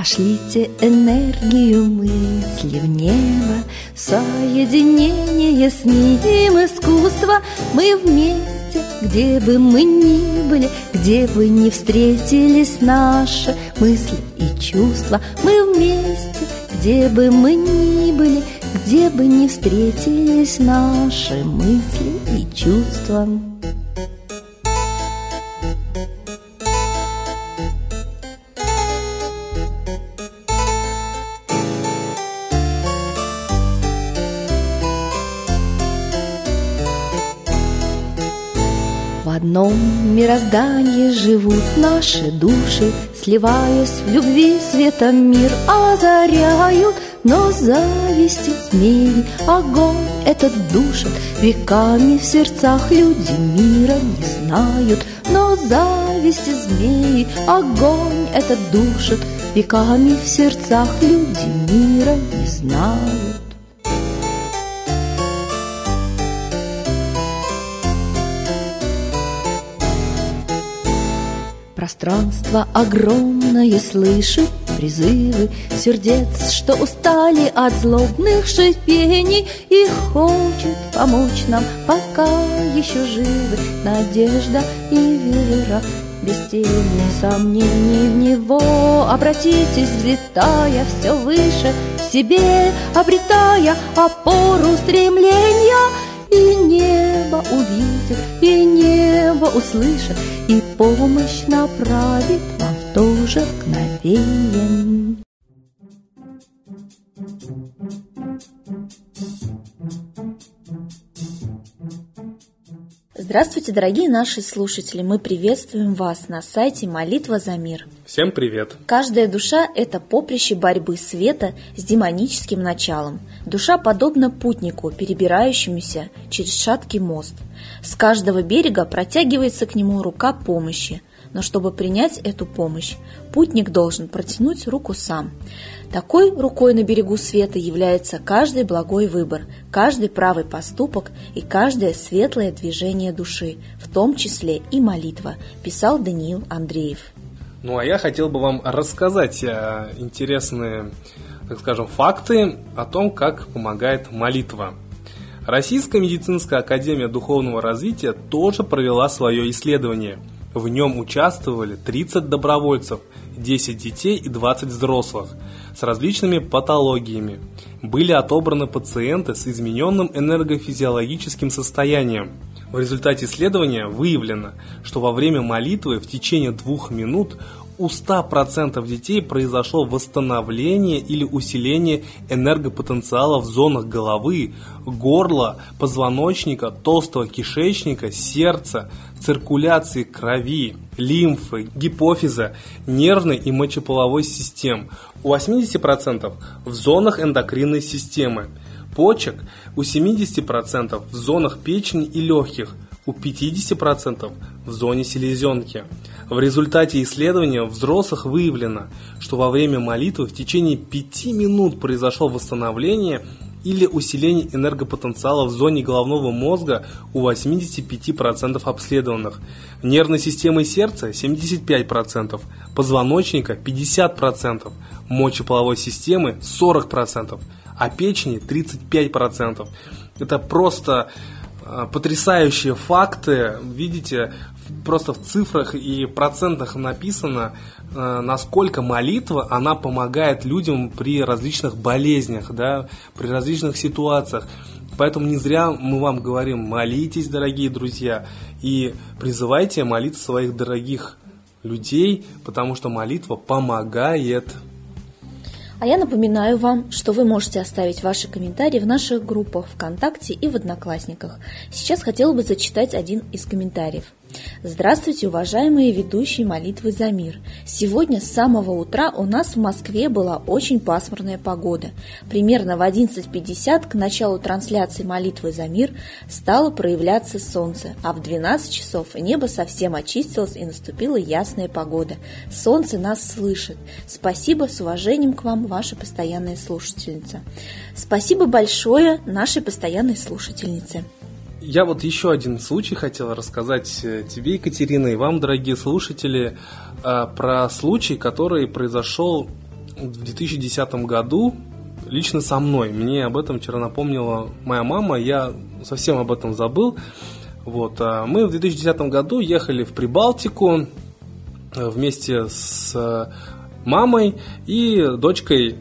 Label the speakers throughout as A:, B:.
A: Пошлите энергию мысли в небо, Соединение с ним искусство. Мы вместе, где бы мы ни были, Где бы ни встретились наши мысли и чувства. Мы вместе, где бы мы ни были, Где бы ни встретились наши мысли и чувства. Мироздании живут наши души, Сливаясь в любви светом мир озаряют, Но зависти змеи огонь этот душит, Веками в сердцах люди мира не знают, Но зависти змеи огонь этот душит, Веками в сердцах люди мира не знают. Пространство огромное слышит призывы Сердец, что устали от злобных шипений И хочет помочь нам, пока еще живы. Надежда и вера без тени сомнений в него. Обратитесь, взлетая все выше в себе Обретая опору стремления И небо увидит, и небо услышит И помощь направит вам в то же мгновение
B: Здравствуйте, дорогие наши слушатели! Мы приветствуем вас на сайте «Молитва за мир».
C: Всем привет!
B: Каждая душа – это поприще борьбы света с демоническим началом. Душа подобна путнику, перебирающемуся через шаткий мост. С каждого берега протягивается к нему рука помощи, но чтобы принять эту помощь, путник должен протянуть руку сам. Такой рукой на берегу света является каждый благой выбор, каждый правый поступок и каждое светлое движение души, в том числе и молитва, писал Даниил Андреев.
C: Ну а я хотел бы вам рассказать э, интересные, так скажем, факты о том, как помогает молитва. Российская медицинская академия духовного развития тоже провела свое исследование. В нем участвовали 30 добровольцев, 10 детей и 20 взрослых с различными патологиями. Были отобраны пациенты с измененным энергофизиологическим состоянием. В результате исследования выявлено, что во время молитвы в течение двух минут у 100% детей произошло восстановление или усиление энергопотенциала в зонах головы, горла, позвоночника, толстого кишечника, сердца, циркуляции крови, лимфы, гипофиза, нервной и мочеполовой систем, у 80% в зонах эндокринной системы, почек у 70% в зонах печени и легких, у 50% в зоне селезенки. В результате исследования взрослых выявлено, что во время молитвы в течение 5 минут произошло восстановление или усиление энергопотенциала в зоне головного мозга у 85% обследованных, нервной системы сердца 75%, позвоночника 50%, мочеполовой системы 40%, а печени 35%. Это просто потрясающие факты. Видите, просто в цифрах и процентах написано, а, насколько молитва, она помогает людям при различных болезнях, да, при различных ситуациях. Поэтому не зря мы вам говорим, молитесь, дорогие друзья, и призывайте молиться своих дорогих людей, потому что молитва помогает.
B: А я напоминаю вам, что вы можете оставить ваши комментарии в наших группах ВКонтакте и в Одноклассниках. Сейчас хотела бы зачитать один из комментариев. Здравствуйте, уважаемые ведущие молитвы за мир. Сегодня с самого утра у нас в Москве была очень пасмурная погода. Примерно в 11.50 к началу трансляции молитвы за мир стало проявляться солнце, а в 12 часов небо совсем очистилось и наступила ясная погода. Солнце нас слышит. Спасибо, с уважением к вам, ваша постоянная слушательница. Спасибо большое нашей постоянной слушательнице.
C: Я вот еще один случай хотел рассказать э, тебе, Екатерина, и вам, дорогие слушатели, э, про случай, который произошел в 2010 году лично со мной. Мне об этом вчера напомнила моя мама, я совсем об этом забыл. Вот, а мы в 2010 году ехали в Прибалтику э, вместе с мамой и дочкой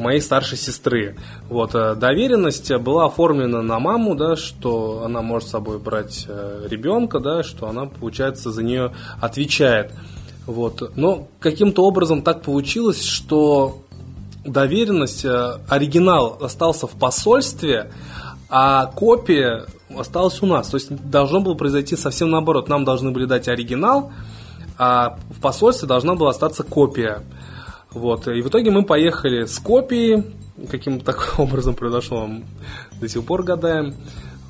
C: моей старшей сестры. Вот, э, доверенность была оформлена на маму, да, что она может с собой брать ребенка, да, что она, получается, за нее отвечает. Вот. Но каким-то образом так получилось, что доверенность, оригинал остался в посольстве, а копия осталась у нас. То есть должно было произойти совсем наоборот. Нам должны были дать оригинал, а в посольстве должна была остаться копия. Вот. И в итоге мы поехали с копией. Каким таким образом произошло, до сих пор гадаем.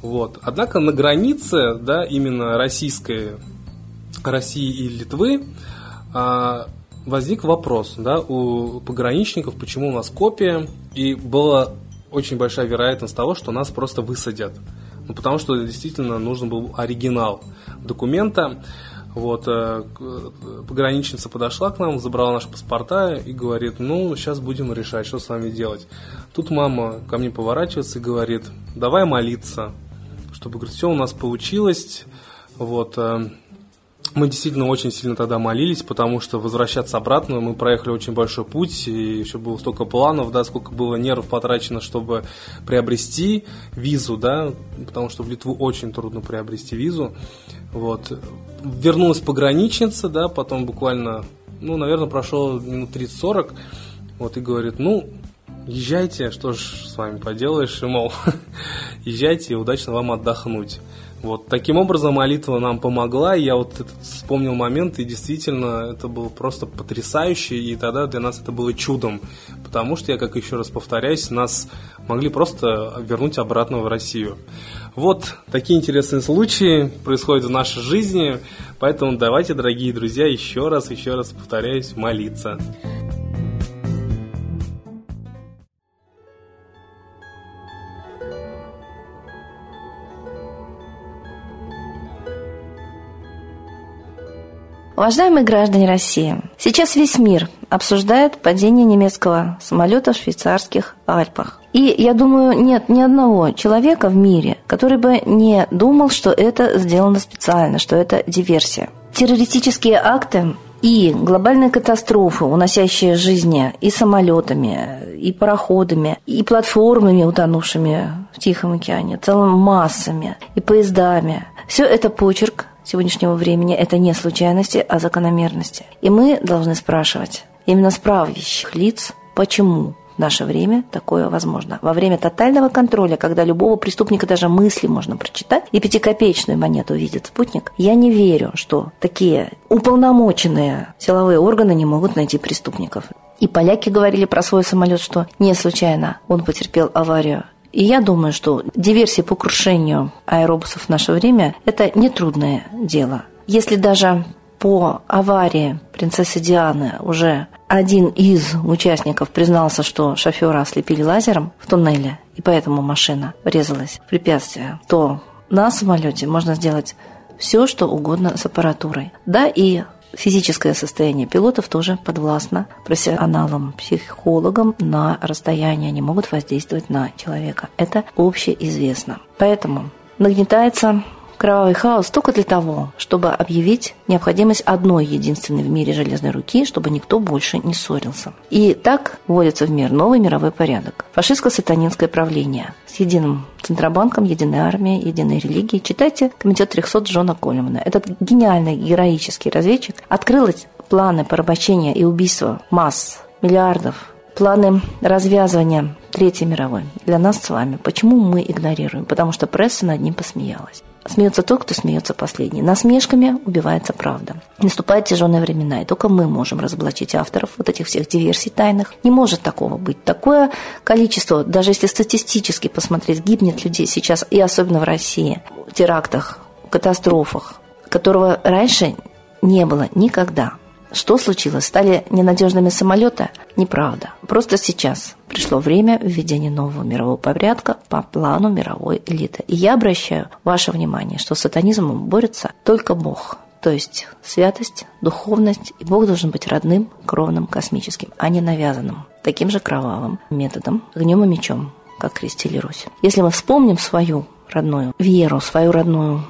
C: Вот. Однако на границе, да, именно российской, России и Литвы, а, возник вопрос, да, у пограничников, почему у нас копия, и была очень большая вероятность того, что нас просто высадят. Ну, потому что действительно нужен был оригинал документа. Вот, э, пограничница подошла к нам, забрала наши паспорта и говорит, ну, сейчас будем решать, что с вами делать. Тут мама ко мне поворачивается и говорит, давай молиться, чтобы, говорит, все у нас получилось. Вот, э, мы действительно очень сильно тогда молились, потому что возвращаться обратно мы проехали очень большой путь, и еще было столько планов, да, сколько было нервов потрачено, чтобы приобрести визу, да, потому что в Литву очень трудно приобрести визу. Вот. Вернулась пограничница, да, потом буквально, ну, наверное, прошло минут 30-40, вот, и говорит, ну, езжайте, что ж с вами поделаешь, и, мол, езжайте, и удачно вам отдохнуть. Вот таким образом молитва нам помогла. Я вот вспомнил момент, и действительно это было просто потрясающе, и тогда для нас это было чудом, потому что я, как еще раз повторяюсь, нас могли просто вернуть обратно в Россию. Вот такие интересные случаи происходят в нашей жизни, поэтому давайте, дорогие друзья, еще раз, еще раз повторяюсь, молиться.
A: Уважаемые граждане России, сейчас весь мир обсуждает падение немецкого самолета в швейцарских Альпах. И я думаю, нет ни одного человека в мире, который бы не думал, что это сделано специально, что это диверсия. Террористические акты и глобальные катастрофы, уносящие жизни и самолетами, и пароходами, и платформами, утонувшими в Тихом океане, целыми массами, и поездами. Все это почерк сегодняшнего времени – это не случайности, а закономерности. И мы должны спрашивать именно с лиц, почему в наше время такое возможно. Во время тотального контроля, когда любого преступника даже мысли можно прочитать, и пятикопеечную монету видит спутник, я не верю, что такие уполномоченные силовые органы не могут найти преступников. И поляки говорили про свой самолет, что не случайно он потерпел аварию. И я думаю, что диверсии по крушению аэробусов в наше время – это нетрудное дело. Если даже по аварии принцессы Дианы уже один из участников признался, что шофера ослепили лазером в туннеле, и поэтому машина врезалась в препятствие, то на самолете можно сделать все, что угодно с аппаратурой. Да, и Физическое состояние пилотов тоже подвластно профессионалам, психологам на расстоянии. Они могут воздействовать на человека. Это общеизвестно. Поэтому нагнетается кровавый хаос только для того, чтобы объявить необходимость одной единственной в мире железной руки, чтобы никто больше не ссорился. И так вводится в мир новый мировой порядок. Фашистско-сатанинское правление с единым Центробанком, единой армией, единой религией. Читайте комитет 300 Джона Коллимана. Этот гениальный, героический разведчик открыл планы порабощения и убийства масс, миллиардов планы развязывания Третьей мировой для нас с вами. Почему мы игнорируем? Потому что пресса над ним посмеялась. Смеется тот, кто смеется последний. Насмешками убивается правда. Наступают тяжелые времена, и только мы можем разоблачить авторов вот этих всех диверсий тайных. Не может такого быть. Такое количество, даже если статистически посмотреть, гибнет людей сейчас, и особенно в России, в терактах, катастрофах, которого раньше не было никогда. Что случилось? Стали ненадежными самолеты? Неправда. Просто сейчас пришло время введения нового мирового порядка по плану мировой элиты. И я обращаю ваше внимание, что с сатанизмом борется только Бог. То есть святость, духовность, и Бог должен быть родным, кровным, космическим, а не навязанным. Таким же кровавым методом, огнем и мечом, как крестили Русь. Если мы вспомним свою родную веру, свою родную,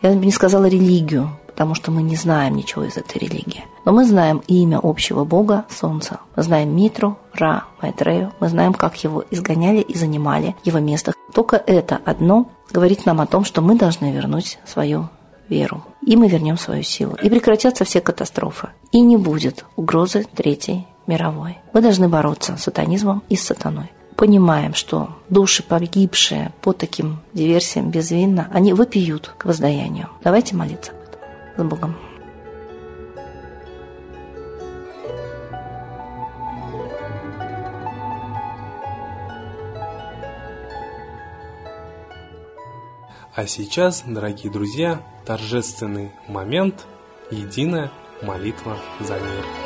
A: я бы не сказала религию, потому что мы не знаем ничего из этой религии. Но мы знаем имя общего бога Солнца. Мы знаем Митру, Ра, Майтрею. Мы знаем, как его изгоняли и занимали его место. Только это одно говорит нам о том, что мы должны вернуть свою веру. И мы вернем свою силу. И прекратятся все катастрофы. И не будет угрозы Третьей мировой. Мы должны бороться с сатанизмом и с сатаной. Понимаем, что души, погибшие по таким диверсиям безвинно, они выпьют к воздаянию. Давайте молиться. С Богом.
C: А сейчас, дорогие друзья, торжественный момент – единая молитва за мир.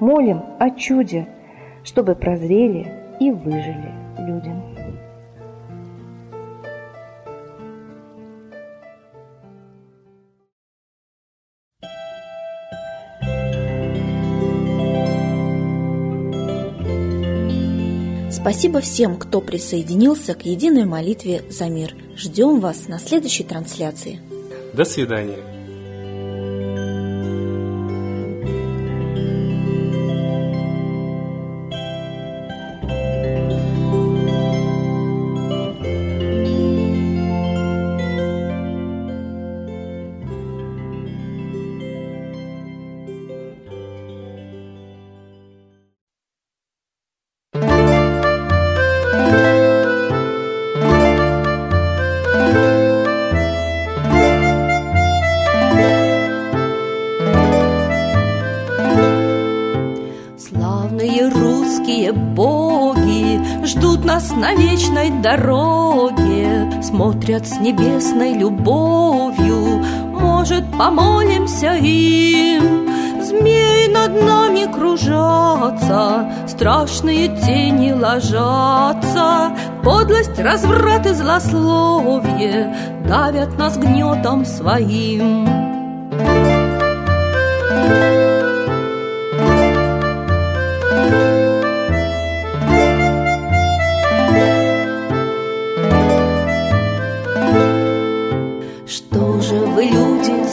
A: молим о чуде, чтобы прозрели и выжили люди.
B: Спасибо всем, кто присоединился к единой молитве за мир. Ждем вас на следующей трансляции.
C: До свидания.
A: На вечной дороге Смотрят с небесной любовью. Может, помолимся им? Змеи над нами кружатся Страшные тени ложатся. Подлость, разврат и злословие Давят нас гнетом своим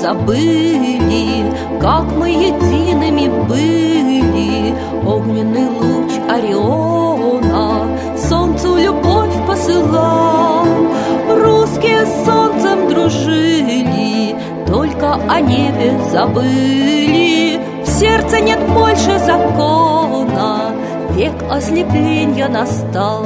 A: забыли, как мы едиными были. Огненный луч Ориона солнцу любовь посылал. Русские с солнцем дружили, только о небе забыли. В сердце нет больше закона, век ослепления настал.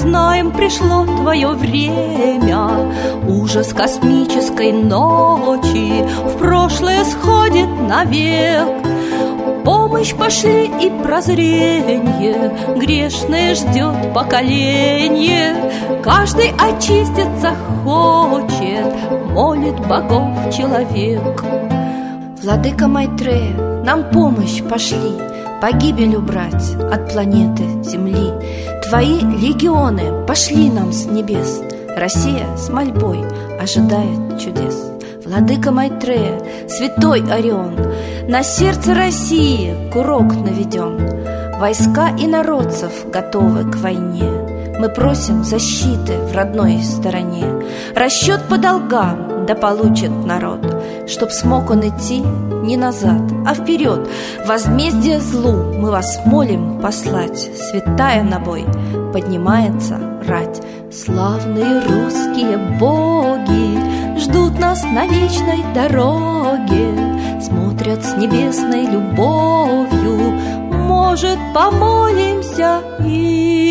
A: Знаем, пришло твое время. Ужас космической ночи В прошлое сходит навек. Помощь пошли и прозрение Грешное ждет поколение. Каждый очиститься хочет Молит богов человек. Владыка Майтрея, нам помощь пошли Погибель убрать от планеты Земли. Твои легионы пошли нам с небес. Россия с мольбой ожидает чудес. Владыка Майтрея, святой Орион На сердце России курок наведен Войска и народцев готовы к войне. Мы просим защиты в родной стороне. Расчет по долгам да получит народ Чтоб смог он идти не назад, а вперед. Возмездие злу мы вас молим послать. Святая на бой поднимается рать. Славные русские боги Ждут нас на вечной дороге. Смотрят с небесной любовью. Может, помолимся и